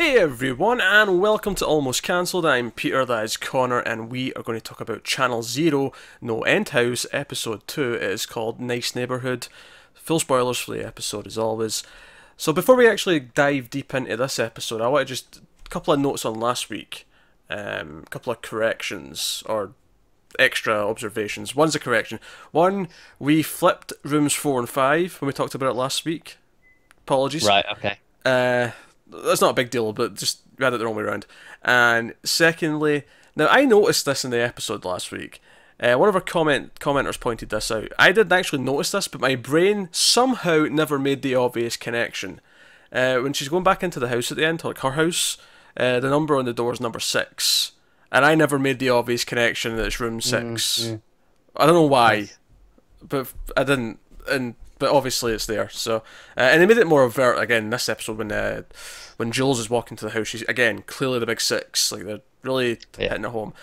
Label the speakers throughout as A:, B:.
A: Hey everyone, and welcome to Almost Cancelled. I'm Peter, that is Connor, and we are going to talk about Channel Zero, No End House, Episode 2. It is called Nice Neighbourhood. Full spoilers for the episode, as always. So, before we actually dive deep into this episode, I want to just a couple of notes on last week, um, a couple of corrections, or extra observations. One's a correction. One, we flipped rooms 4 and 5 when we talked about it last week. Apologies.
B: Right, okay.
A: Uh, that's not a big deal, but just read it the wrong way around. And secondly, now I noticed this in the episode last week. Uh, one of our comment commenters pointed this out. I didn't actually notice this, but my brain somehow never made the obvious connection. Uh, when she's going back into the house at the end, like her house, uh, the number on the door is number six, and I never made the obvious connection that it's room six.
B: Mm,
A: I don't know why, but I didn't, and but obviously it's there. So, uh, and they made it more overt again this episode when uh, when Jules is walking to the house. She's again clearly the big six. Like they're really
B: Yeah.
A: hitting it home.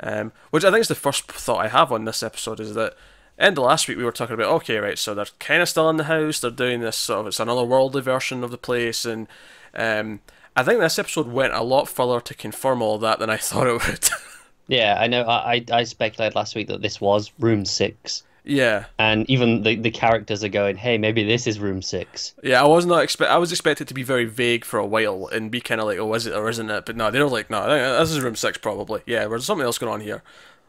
A: Um, which I think is the first thought I have on this episode is that end of last week we were talking about okay right so they're kind of still in the house they're doing this sort of it's another worldly version of the place and um, I think this episode went a lot further to confirm all that than I thought it would.
B: Yeah, I know. I, I I speculated last week that this was room six,
A: yeah,
B: and even the, the characters are going, "Hey, maybe this is room six.
A: yeah. I was not expect. I was expected to be very vague for a while and be kind of like, oh, is it or isn't it? But no, they were like, no, this is room six probably. Yeah, there's something else going on here.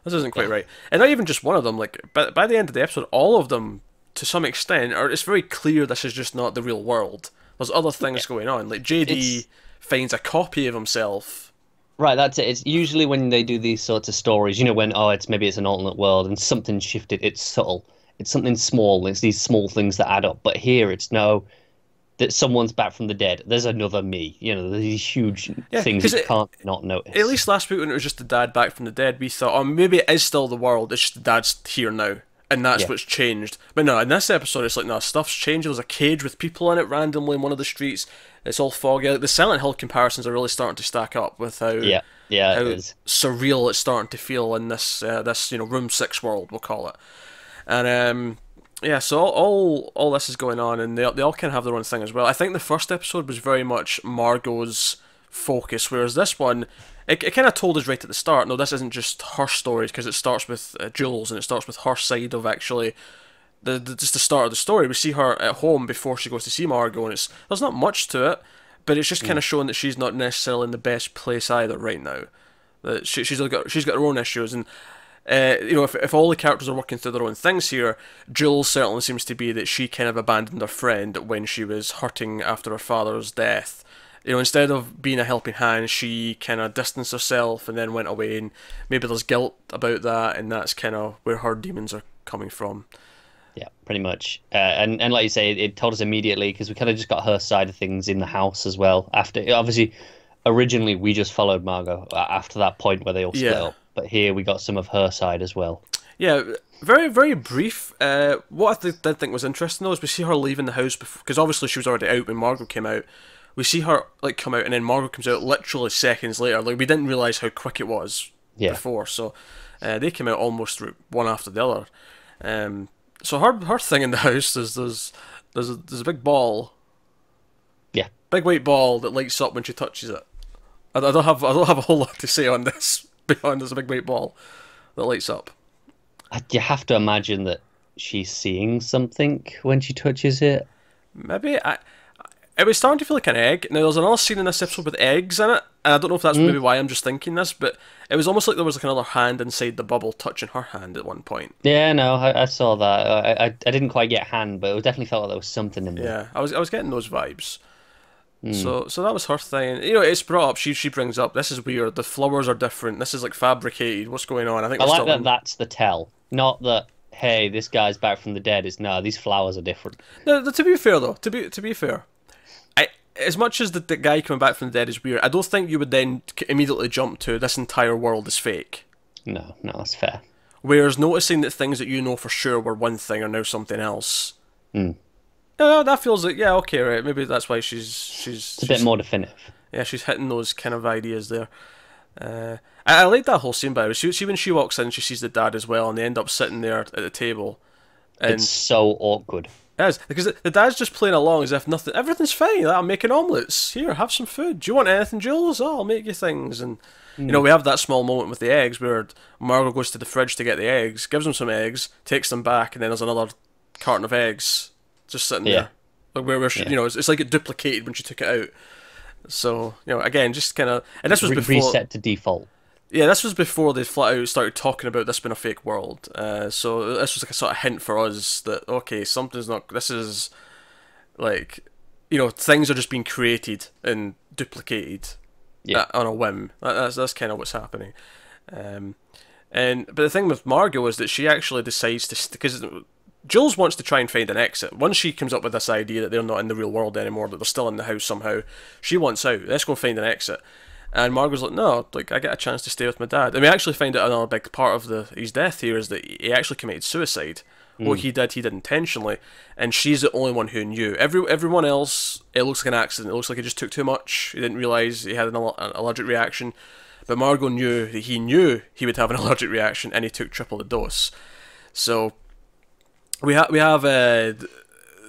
A: This isn't quite right. And not even just one of them. Like, by by the end of the episode, all of them, to some extent, are. It's very clear this is just not the real world. There's other things going on. Like JD
B: It's-
A: finds a copy of himself.
B: Right, that's it. It's usually when they do these sorts of stories, you know, when oh, it's maybe it's an alternate world and something shifted. It's subtle. It's something small. It's these small things that add up. But here, it's no that someone's back from the dead. There's another me. You know, there's these huge
A: Yeah,
B: things you
A: it-
B: can't not notice.
A: At least last week when it was just the dad back from the dead, we thought, oh, maybe it is still the world. It's just the dad's here now, and that's
B: Yeah.
A: what's changed. But no, in this episode, it's like no, stuff's changed. There's a cage with people in it randomly in one of the streets. It's all foggy. Like, the Silent Hill comparisons are really starting to stack up with how
B: yeah, yeah,
A: how
B: it is.
A: surreal it's starting to feel in this uh, this you know room six world we'll call it, and um yeah so all all, all this is going on and they they all kind of have their own thing as well. I think the first episode was very much Margot's focus, whereas this one. It, it kind of told us right at the start. No, this isn't just her story because it starts with uh, Jules and it starts with her side of actually the, the just the start of the story. We see her at home before she goes to see Margot, and it's there's not much to it, but it's just kind of showing that she's not necessarily in the best place either right now. That she, she's got she's got her own issues, and uh, you know if if all the characters are working through their own things here, Jules certainly seems to be that she kind of abandoned her friend when she was hurting after her father's death. You know, instead of being a helping hand, she kind of distanced herself and then went away, and maybe there's guilt about that, and that's kind of where her demons are coming from.
B: Yeah, pretty much. Uh, and and like you say, it, told us immediately because we kind of just got her side of things in the house as well. After obviously, originally we just followed Margot after that point where they all split
A: Yeah.
B: up, but here we got some of her side as well.
A: Yeah, very very brief. Uh, what I th- did think was interesting though is we see her leaving the house because obviously she was already out when Margot came out. We see her like come out and then Margot comes out literally seconds later. Like we didn't realize how quick it was
B: Yeah.
A: before. So uh, they came out almost one after the other. Um, so her her thing in the house is there's there's a, there's a big ball,
B: Yeah,
A: big white ball that lights up when she touches it. I, I don't have I don't have a whole lot to say on this beyond there's a big white ball that lights up.
B: Uh, you have to imagine that she's seeing something when she touches it.
A: Maybe I. It was starting to feel like an egg. Now there's another scene in this episode with eggs in it, and I don't know if that's hmm. maybe why I'm just thinking this, but it was almost like there was like another hand inside the bubble touching her hand at one point.
B: Yeah, no, I, I saw that. I, I I didn't quite get hand, but it definitely felt like there was something in there.
A: Yeah, I was I was getting those vibes. Hmm. So so that was her thing. You know, it's brought up. She she brings up this is weird. The flowers are different. This is like fabricated. What's going on? I think
B: I like that.
A: in-
B: That's the tell, not that. Hey, this guy's back from the dead. It's no, these flowers are different.
A: No, to be fair though, to be to be fair, as much as the, the guy coming back from the dead is weird, I don't think you would then immediately jump to this entire world is fake.
B: No, no, that's fair.
A: Whereas noticing that things that you know for sure were one thing are now something else.
B: Hmm.
A: No, that feels like yeah, okay, right. Maybe that's why she's she's,
B: It's a bit more definitive.
A: yeah, she's hitting those kind of ideas there. Uh, I, I like that whole scene by the way. See, see when she walks in, she sees the dad as well, and they end up sitting there at the table. And
B: It's so awkward.
A: It is because the, dad's just playing along as if nothing, everything's fine. Like, I'm making omelets. Here, have some food. Do you want anything, Jules? Oh, I'll make you things. And you know, we have that small moment with the eggs where Margot goes to the fridge to get the eggs, gives him some eggs, takes them back, and then there's another carton of eggs just sitting
B: Yeah.
A: there. Like where, where she, you know, it's, it's like it duplicated when she took it out. So you know, again, just kind of, and this was
B: Re-
A: before.
B: reset to default.
A: Yeah, this was before they flat out started talking about this being a fake world. Uh, so this was like a sort of hint for us that okay, something's not. This is like, you know, things are just being created and duplicated
B: Yeah.
A: uh, on a whim. That, that's that's kind of what's happening. Um, and but the thing with Margot is that she actually decides to because Jules wants to try and find an exit. Once she comes up with this idea that they're not in the real world anymore, that they're still in the house somehow, she wants out. Let's go find an exit. And Margot's like, no, like I get a chance to stay with my dad. And we actually find out another big part of the his death here is that he actually committed suicide. What he did, he did intentionally, and she's the only one who knew. Every everyone else, it looks like an accident. It looks like he just took too much. He didn't realize he had an, an allergic reaction. But Margot knew that he knew he would have an allergic reaction, and he took triple the dose. So we have we have uh,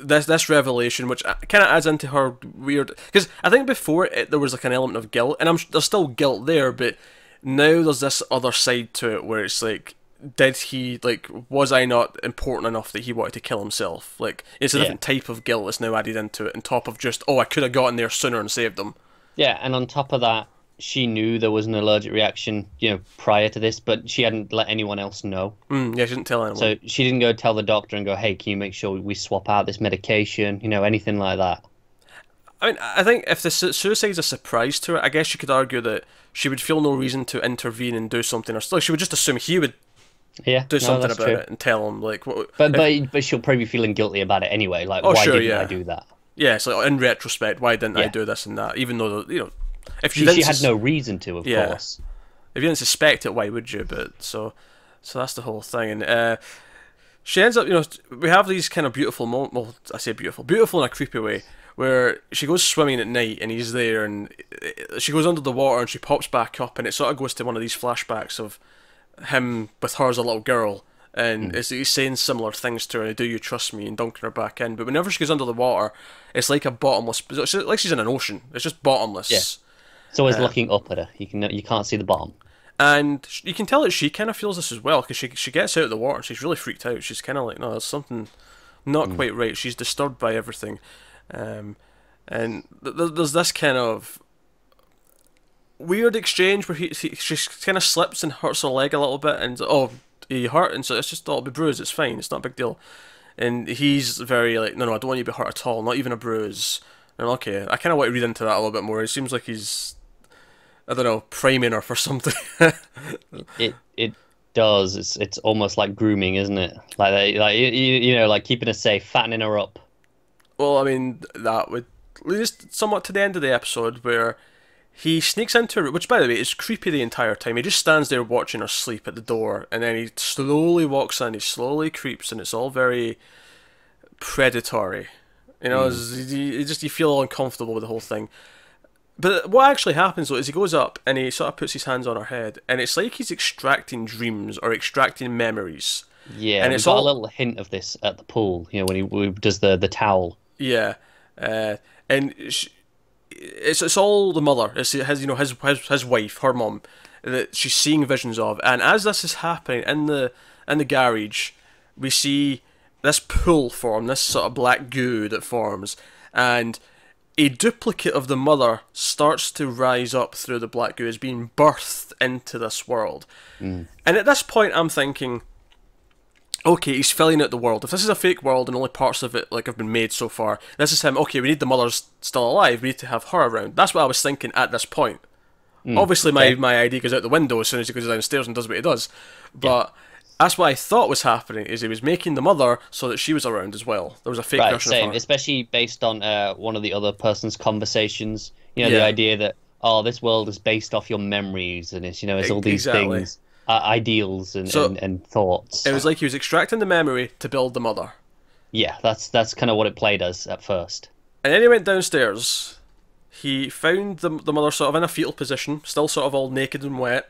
A: this this revelation, which uh, kind of adds into her weird. Because I think before it, there was like an element of guilt, and I'm there's still guilt there, but now there's this other side to it where it's like, did he like was I not important enough that he wanted to kill himself? Like it's a
B: Yeah.
A: different type of guilt that's now added into it, on top of just oh I could have gotten there sooner and saved them.
B: Yeah, and on top of that, she knew there was an allergic reaction, you know, prior to this, but she hadn't let anyone else know.
A: Mm, yeah, she didn't tell anyone.
B: So she didn't go tell the doctor and go, "Hey, can you make sure we swap out this medication?" You know, anything like that.
A: I mean, I think if the su- suicide's a surprise to her, I guess you could argue that she would feel no reason to intervene and do something, or like she would just assume he would
B: Yeah,
A: do
B: no,
A: something about
B: true.
A: it and tell him like what.
B: But
A: if-
B: but but she'll probably be feeling guilty about it anyway. Like,
A: Oh,
B: why
A: sure,
B: didn't
A: yeah.
B: I do that?
A: yeah, so in retrospect, why didn't I do this and that? Even though you know, if
B: She, she had
A: sus-
B: no reason to, of
A: Yeah.
B: course.
A: if you didn't suspect it, why would you? But so, so that's the whole thing. And uh, she ends up, you know, we have these kind of beautiful moments. Well, I say beautiful, beautiful in a creepy way, where she goes swimming at night and he's there, and uh, she goes under the water and she pops back up, and it sort of goes to one of these flashbacks of him with her as a little girl. And it's, he's saying similar things to her. Do you trust me? And dunking her back in. But whenever she goes under the water, it's like a bottomless. It's like she's in an ocean. It's just bottomless.
B: Yeah. It's always looking up at her. You can you can't see the bottom.
A: And you can tell that she kind of feels this as well because she she gets out of the water and she's really freaked out. She's kind of like, no, there's something not
B: Mm.
A: quite right. She's disturbed by everything, um, and th- th- there's this kind of weird exchange where he, he she kind of slips and hurts her leg a little bit, and oh, he hurt, and so it's just oh, it'll be bruised. It's fine. It's not a big deal. And he's very like, no, no, I don't want you to be hurt at all. Not even a bruise. And I'm, okay, I kind of want to read into that a little bit more. It seems like he's I don't know, priming her for something.
B: It it does. It's it's almost like grooming, isn't it? Like they, like you, you know like keeping her safe, fattening her up.
A: well, I mean, that would lead us somewhat to the end of the episode where he sneaks into her, which, by the way, is creepy the entire time. He just stands there watching her sleep at the door, and then he slowly walks in, he slowly creeps, and it's all very predatory. You know, hmm. you just you feel uncomfortable with the whole thing. But what actually happens though is he goes up and he sort of puts his hands on her head, and it's like he's extracting dreams or extracting memories.
B: Yeah,
A: And it's all-
B: a little hint of this at the pool. You know when he, when he does the the towel.
A: Yeah, uh, and sh it's it's all the mother. It's his you know his his his wife, her mom, that she's seeing visions of. And as this is happening in the in the garage, we see this pool form, this sort of black goo that forms, and a duplicate of the mother starts to rise up through the black goo, is being birthed into this world. Mm. And at this point, I'm thinking okay, he's filling out the world. If this is a fake world and only parts of it like have been made so far, this is him. Okay, we need the mother's still alive. We need to have her around. That's what I was thinking at this point. Mm. Obviously, my
B: okay.
A: my idea goes out the window as soon as he goes downstairs and does what he does. But that's what I thought was happening. Is he was making the mother so that she was around as well. There was a fake
B: Right,
A: version
B: same.
A: of her.
B: Especially based on uh, one of the other person's conversations. You know,
A: Yeah.
B: the idea that oh, this world is based off your memories, and it's you know, it's all these
A: Exactly.
B: things, uh, ideals, and,
A: So-
B: and and thoughts.
A: It was like he was extracting the memory to build the mother.
B: Yeah, that's that's kind of what it played as at first.
A: And then he went downstairs. He found the, the mother sort of in a fetal position, still sort of all naked and wet.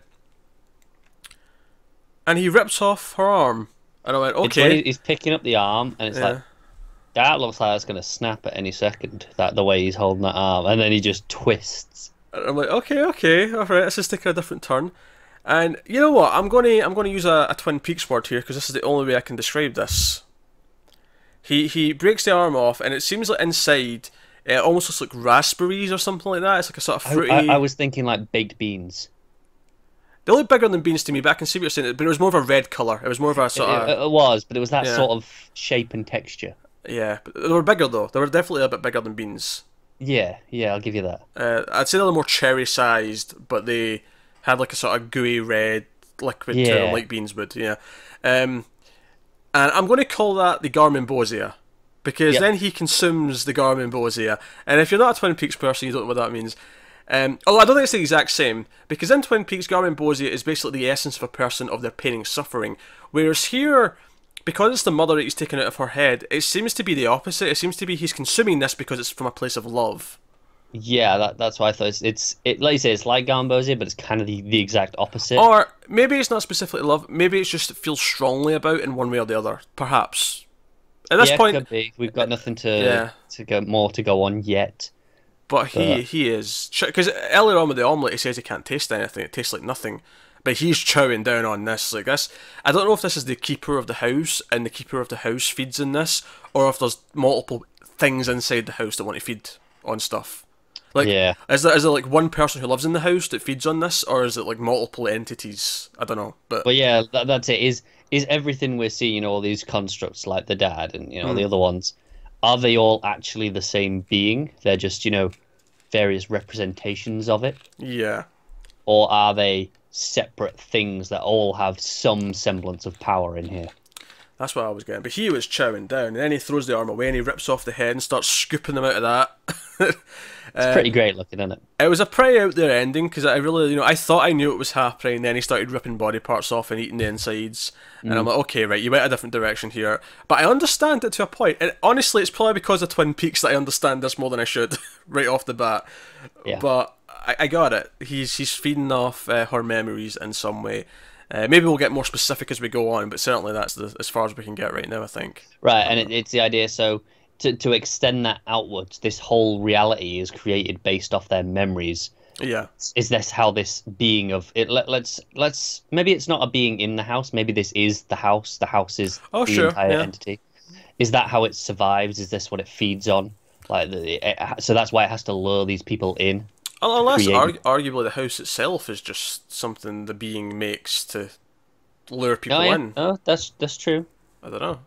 A: And he rips off her arm. And I went, okay.
B: he- he's picking up the arm, and it's
A: Yeah.
B: like, that looks like it's going to snap at any second. That the way he's holding that arm, and then he just twists.
A: And I'm like, okay, okay, all right, let's just take a different turn. And you know what? I'm going to I'm going to use a, a Twin Peaks word here because this is the only way I can describe this. He he breaks the arm off, and it seems like inside it almost looks like raspberries or something like that. It's like a sort of fruity.
B: I, I, I was thinking like baked beans.
A: They look bigger than beans to me, but I can see what you're saying. But it was more of a red color. It was more of a sort
B: It,
A: of
B: it was, but it was that
A: Yeah.
B: sort of shape and texture.
A: yeah. But they were bigger though. They were definitely a bit bigger than beans.
B: Yeah, yeah, I'll give you that.
A: Uh, I'd say they were more cherry sized, but they had like a sort of gooey red liquid to
B: Yeah.
A: them, like beans would. Yeah. Um, and I'm going to call that the Garmonbozia. Because
B: Yep.
A: then he consumes the Garmonbozia. And if you're not a Twin Peaks person, you don't know what that means. Um, although I don't think it's the exact same, because in Twin Peaks, Garmonbozia is basically the essence of a person of their pain and suffering. Whereas here, because it's the mother that he's taken out of her head, it seems to be the opposite. It seems to be he's consuming this because it's from a place of love.
B: Yeah, that, that's why I thought it's, it's it. Like you say, it's like Garmonbozia, but it's kind of the, the exact opposite.
A: Or maybe it's not specifically love. Maybe it's just feels strongly about in one way or the other. Perhaps. At this
B: yeah,
A: point,
B: could be. We've got nothing to
A: Yeah.
B: to go more to go on yet.
A: But he
B: but-
A: he is because earlier on with the omelet, he says he can't taste anything. It tastes like nothing. But he's chowing down on this like this. I don't know if this is the keeper of the house and the keeper of the house feeds in this, or if there's multiple things inside the house that want to feed on stuff. Like,
B: Yeah.
A: is there is there like one person who lives in the house that feeds on this, or is it like multiple entities? I don't know, but
B: But yeah, that, that's it. Is is everything we're seeing, all these constructs like the dad and you know
A: Hmm.
B: the other ones, are they all actually the same being? They're just you know various representations of it,
A: yeah.
B: or are they separate things that all have some semblance of power in here?
A: That's what I was getting. But he was chowing down, and then he throws the arm away and he rips off the head and starts scooping them out of that.
B: It's pretty great looking, isn't it?
A: it was a pretty out there ending because I really, you know, I thought I knew it was happening. Then he started ripping body parts off and eating the insides, and I'm like, okay, right, you went a different direction here. But I understand it to a point. point, and honestly, it's probably because of Twin Peaks that I understand this more than I should right off the bat.
B: Yeah.
A: But I, I got it. He's he's feeding off uh, her memories in some way. Uh, maybe we'll get more specific as we go on, but certainly that's the, as far as we can get right now. I think.
B: Right, and it, it's the idea. So to to extend that outwards, this whole reality is created based off their memories.
A: Yeah.
B: Is this how this being of it? Let, let's let's maybe it's not a being in the house. Maybe this is the house. The house is
A: Oh,
B: the
A: sure,
B: entire
A: yeah.
B: entity. Is that how it survives? Is this what it feeds on? Like the, it, so that's why it has to lure these people in.
A: Unless
B: created-
A: arg- arguably the house itself is just something the being makes to lure oh, people
B: Oh, yeah.
A: in.
B: oh that's that's true.
A: I don't know.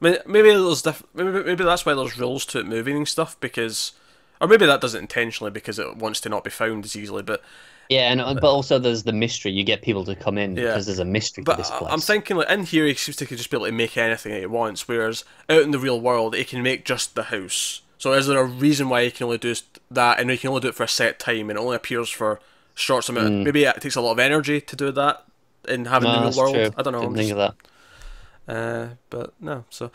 A: Mean, maybe there's diff- maybe maybe that's why there's rules to it moving and stuff because, or maybe that does it intentionally because it wants to not be found as easily. But
B: Yeah, and uh, but also there's the mystery. You get people to come in
A: Yeah.
B: because there's a mystery to this place.
A: I'm thinking like in here he seems to just be able to make anything he wants, whereas out in the real world he can make just the house. So is there a reason why he can only do that and he can only do it for a set time and it only appears for short amount? Maybe it takes a lot of energy to do that in having.
B: No,
A: the real world.
B: true.
A: I don't know.
B: Didn't
A: I'm
B: think
A: just-
B: of that.
A: Uh, but no, so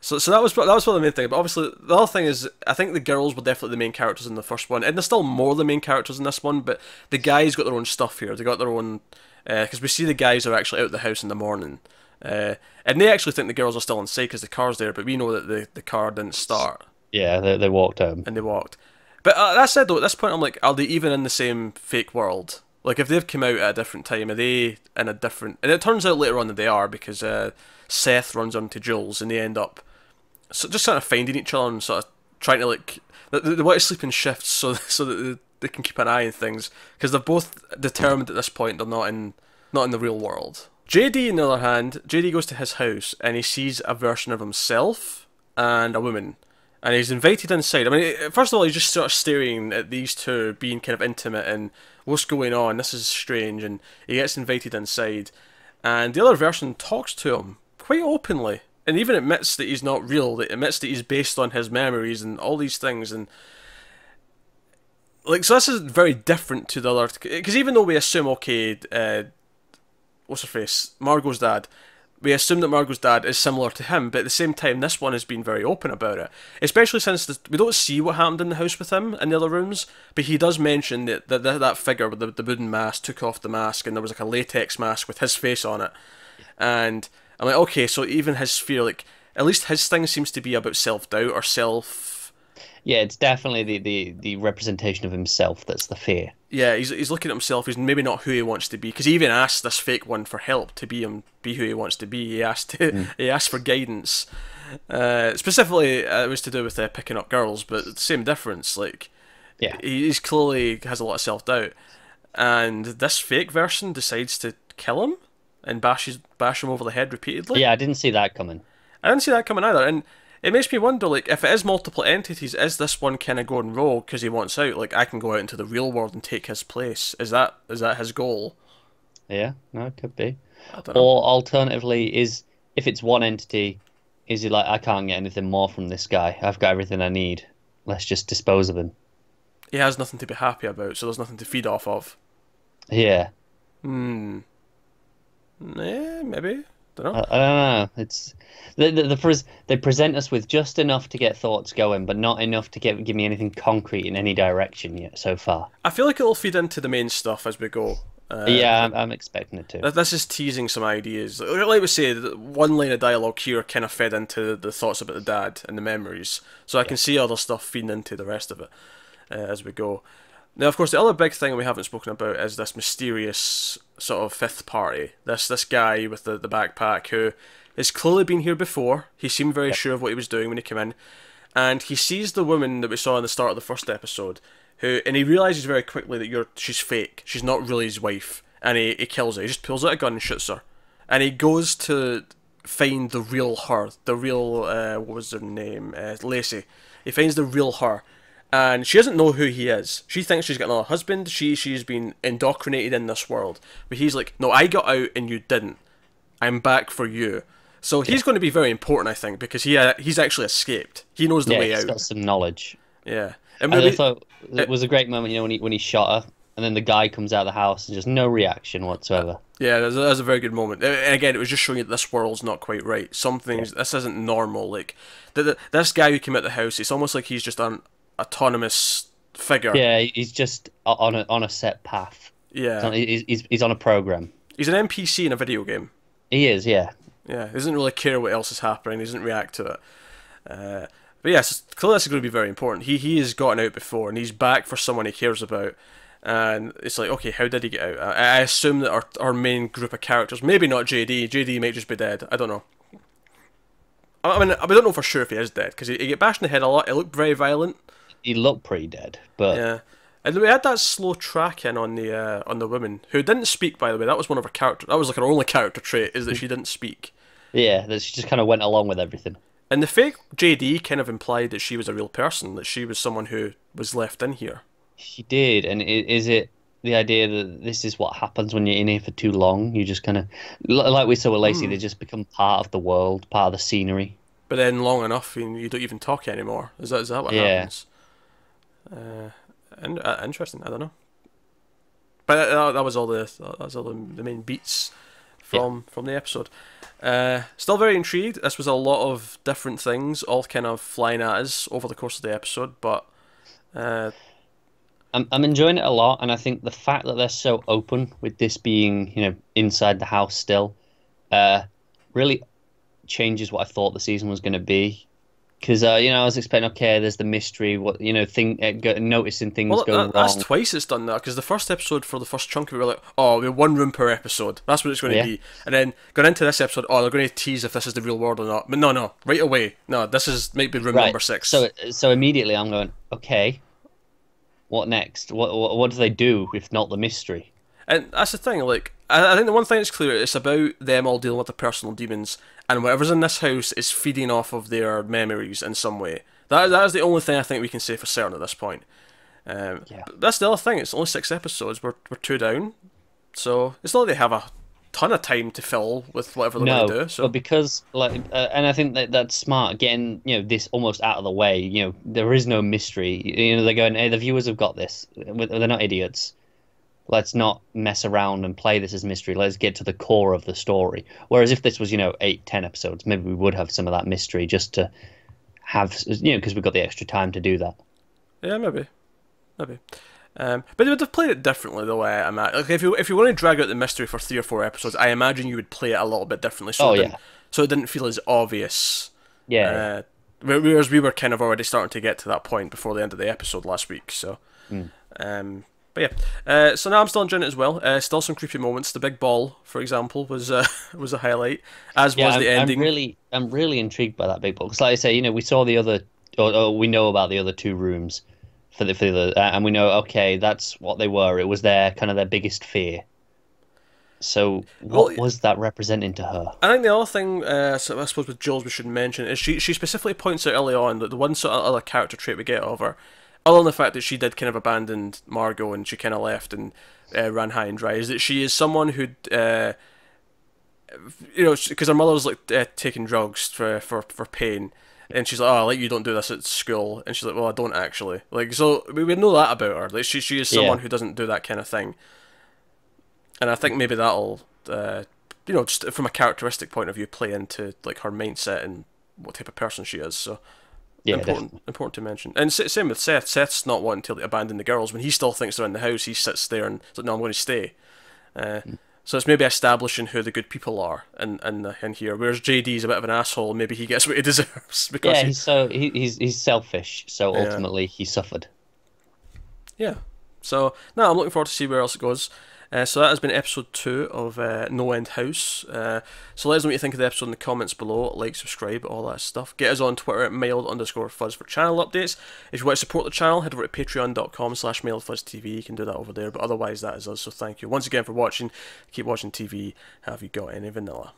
A: so so that was that was probably the main thing. But obviously, the other thing is, I think the girls were definitely the main characters in the first one, and they're still more the main characters in this one. But the guys got their own stuff here. They got their own because we see the guys are actually out of the house in the morning, uh, and they actually think the girls are still inside because the car's there. But we know that the the car didn't start
B: Yeah, they, they walked home.
A: and they walked. But uh, that said, though, at this point, I'm like, are they even in the same fake world? Like, if they've come out at a different time, are they in a different? And it turns out later on that they are because uh, Seth runs onto Jules, and they end up so just kind of finding each other and sort of trying to like they, they want to sleep in shifts so so that they, they can keep an eye on things because they're both determined at this point they're not in not in the real world. JD, on the other hand, JD goes to his house and he sees a version of himself and a woman. And he's invited inside. I mean, first of all, he's just sort of staring at these two being kind of intimate and what's going on. This is strange. And he gets invited inside. And the other version talks to him quite openly. And even admits that he's not real, that admits that he's based on his memories and all these things. And like, so this is very different to the other. Because even though we assume, okay, uh, what's her face, Margot's dad. We assume that Margot's dad is similar to him, but at the same time, this one has been very open about it. Especially since the, we don't see what happened in the house with him in the other rooms, but he does mention that that, that, that figure with the, the wooden mask took off the mask, and there was like a latex mask with his face on it. And I'm like, okay, so even his fear, like, at least his thing seems to be about self doubt or self.
B: Yeah, it's definitely the, the, the representation of himself that's the fear.
A: Yeah, he's, he's looking at himself. He's maybe not who he wants to be because he even asked this fake one for help to be him, be who he wants to be. He asked to, he asked for guidance. Uh, specifically, uh, it was to do with uh, picking up girls, but same difference. Like,
B: Yeah.
A: he- he's clearly has a lot of self doubt, and this fake version decides to kill him and bashes bash him over the head repeatedly.
B: Yeah, I didn't see that coming.
A: I didn't see that coming either, and it makes me wonder, like, if it is multiple entities, is this one kind of going rogue because he wants out? Like, I can go out into the real world and take his place. Is that is that his goal?
B: Yeah, no, it could be.
A: Know.
B: Or alternatively, is if it's one entity, is he like, I can't get anything more from this guy. I've got everything I need. Let's just dispose of him.
A: He has nothing to be happy about, so there's nothing to feed off of.
B: Yeah.
A: Hmm. Yeah, maybe. Don't
B: I,
A: know.
B: I don't know. It's the, the, the pres- they present us with just enough to get thoughts going, but not enough to get give me anything concrete in any direction yet so far.
A: I feel like it'll feed into the main stuff as we go. Uh,
B: yeah, I'm, I'm expecting it to.
A: Th- This is teasing some ideas. Like we say, one line of dialogue here kind of fed into the thoughts about the dad and the memories. So I can see other stuff feeding into the rest of it uh, as we go. Now, of course, the other big thing we haven't spoken about is this mysterious sort of fifth party. This this guy with the, the backpack who has clearly been here before. He seemed very sure of what he was doing when he came in, and he sees the woman that we saw in the start of the first episode, who and he realizes very quickly that you're she's fake. She's not really his wife, and he, he kills her. He just pulls out a gun and shoots her, and he goes to find the real her, the real uh, what was her name, uh, Lacey. He finds the real her, and she doesn't know who he is. She thinks she's got another husband. She she's been indoctrinated in this world, but he's like, no, I got out and you didn't. I'm back for you. So he's going to be very important, I think, because he uh, he's actually escaped. He knows the
B: yeah,
A: way
B: he's
A: out.
B: got some knowledge.
A: Yeah, and
B: And I
A: maybe,
B: thought it was a great moment, you know, when he when he shot her, and then the guy comes out of the house and just no reaction whatsoever.
A: yeah, that's a, that's a very good moment. Uh, And again, it was just showing you that this world's not quite right. Some things this isn't normal. Like the, the, this guy who came out the house, it's almost like he's just an autonomous figure.
B: Yeah, he's just on a on a set path.
A: yeah.
B: He's, he's, he's on a program.
A: He's an NPC in a video game.
B: He is, yeah.
A: Yeah, he doesn't really care what else is happening. He doesn't react to it. Uh, but yes, clearly this is going to be very important. He he has gotten out before, and he's back for someone he cares about. And it's like, okay, how did he get out? I, I assume that our our main group of characters, maybe not JD. JD might just be dead. I don't know. I I mean, we don't know for sure if he is dead because he, he get bashed in the head a lot. It looked very violent.
B: He looked pretty dead, but
A: Yeah. And we had that slow track in on the uh, on the woman who didn't speak. By the way, that was one of her character. That was like her only character trait is that she didn't speak.
B: yeah, that she just kind of went along with everything.
A: And the fake JD kind of implied that she was a real person, that she was someone who was left in here.
B: She did, and is it the idea that this is what happens when you're in here for too long? You just kind of, like we saw with Lacey,
A: Hmm.
B: they just become part of the world, part of the scenery.
A: But then long enough, you don't even talk anymore. Is that is that what
B: Yeah.
A: happens? Uh, and uh, interesting. I don't know. But that, that was all the that was all the, the main beats from from the episode. Uh, still very intrigued. This was a lot of different things, all kind of flying at us over the course of the episode. But uh,
B: I'm I'm enjoying it a lot, and I think the fact that they're so open with this being, you know, inside the house still, uh, really changes what I thought the season was going to be. Because uh, you know, I was expecting, okay, there's the mystery, what you know, thing, uh, go, noticing things
A: well,
B: go
A: that,
B: wrong.
A: that's twice it's done that because the first episode for the first chunk we were like, oh, we're one room per episode. That's what it's going to
B: Yeah.
A: be. And then going into this episode, oh, they're going to tease if this is the real world or not. But no, no, right away, no, this is might be room
B: right.
A: number six.
B: So so immediately I'm going, okay, what next? What what, what do they do if not the mystery?
A: And that's the thing, like, I, I think the one thing that's clear, it's about them all dealing with their personal demons, and whatever's in this house is feeding off of their memories in some way. That, that is the only thing I think we can say for certain at this point. Um,
B: Yeah.
A: That's the other thing, it's only six episodes, we're, we're two down, so it's not like they have a ton of time to fill with whatever they
B: no,
A: want to do. So
B: but because like, uh, and I think that that's smart. Getting you know this almost out of the way. You know there is no mystery. You know they're going, hey, the viewers have got this. They're not idiots. Let's not mess around and play this as mystery. Let's get to the core of the story. Whereas if this was you know eight, ten episodes, maybe we would have some of that mystery just to have you know because we've got the extra time to do that.
A: Yeah, maybe, maybe. Um, but they would have played it differently the way I'm at. Like if you if you want to drag out the mystery for three or four episodes, I imagine you would play it a little bit differently. So
B: Oh,
A: it
B: yeah.
A: so it didn't feel as obvious
B: Yeah.
A: Uh, whereas we were kind of already starting to get to that point before the end of the episode last week. So,
B: Mm.
A: um, but yeah. Uh, so now I'm still enjoying it as well. Uh, still some creepy moments. The big ball, for example, was uh, was a highlight. As
B: yeah,
A: was
B: I'm,
A: the ending.
B: I'm really, I'm really intrigued by that big ball Because, like I say, you know, we saw the other, or, or we know about the other two rooms for the for the, other- uh, and we know, okay, that's what they were. It was their kind of their biggest fear. So, what
A: Well,
B: was that representing to her?
A: I think the other thing, uh, so I suppose with Jules we should mention is she she specifically points out early on that the one sort of other character trait we get of her, other than the fact that she did kind of abandon Margot and she kind of left and uh, ran high and dry, is that she is someone who, uh, you know, because her mother was like uh, taking drugs for for for pain. And she's like, "Oh, like you don't do this at school." And she's like, "Well, I don't actually." Like, so we, we know that about her. Like, she she is someone
B: Yeah.
A: who doesn't do that kind of thing. And I think maybe that'll, uh, you know, just from a characteristic point of view, play into like her mindset and what type of person she is. So
B: Yeah,
A: important, important to mention. And same with Seth. Seth's not wanting to like, abandon the girls when he still thinks they're in the house. He sits there and says, "No, I'm going to stay." Uh, So it's maybe establishing who the good people are in in, the, in here. Whereas JD's a bit of an asshole. Maybe he gets what he deserves because
B: yeah, he's so he, he's he's selfish. So
A: Yeah.
B: ultimately, he suffered.
A: Yeah. So now I'm looking forward to see where else it goes. Uh, so that has been episode two of uh, No End House. Uh, so let us know what you think of the episode in the comments below. Like, subscribe, all that stuff. Get us on Twitter at mailed underscore fuzz for channel updates. If you want to support the channel, head over to patreon.com slash mailedfuzztv. You can do that over there. But otherwise, that is us. So thank you once again for watching. Keep watching TV. Have you got any vanilla?